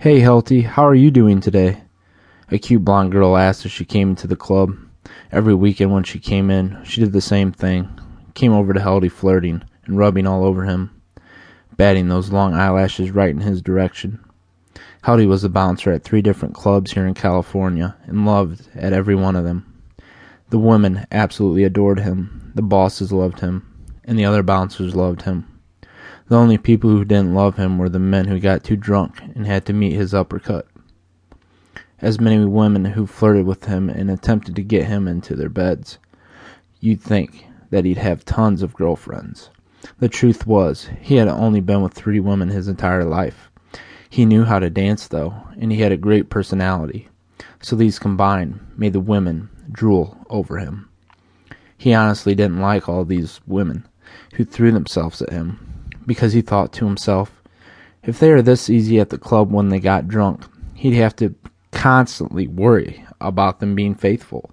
Hey, Helty, how are you doing today? A cute blonde girl asked as she came into the club. Every weekend when she came in, she did the same thing. Came over to Helty flirting and rubbing all over him, batting those long eyelashes right in his direction. Helty was a bouncer at three different clubs here in California and loved at every one of them. The women absolutely adored him, the bosses loved him, and the other bouncers loved him. The only people who didn't love him were the men who got too drunk and had to meet his uppercut. As many women who flirted with him and attempted to get him into their beds. You'd think that he'd have tons of girlfriends. The truth was, he had only been with three women his entire life. He knew how to dance, though, and he had a great personality. So these combined made the women drool over him. He honestly didn't like all these women who threw themselves at him, because he thought to himself, if they are this easy at the club when they got drunk, he'd have to constantly worry about them being faithful.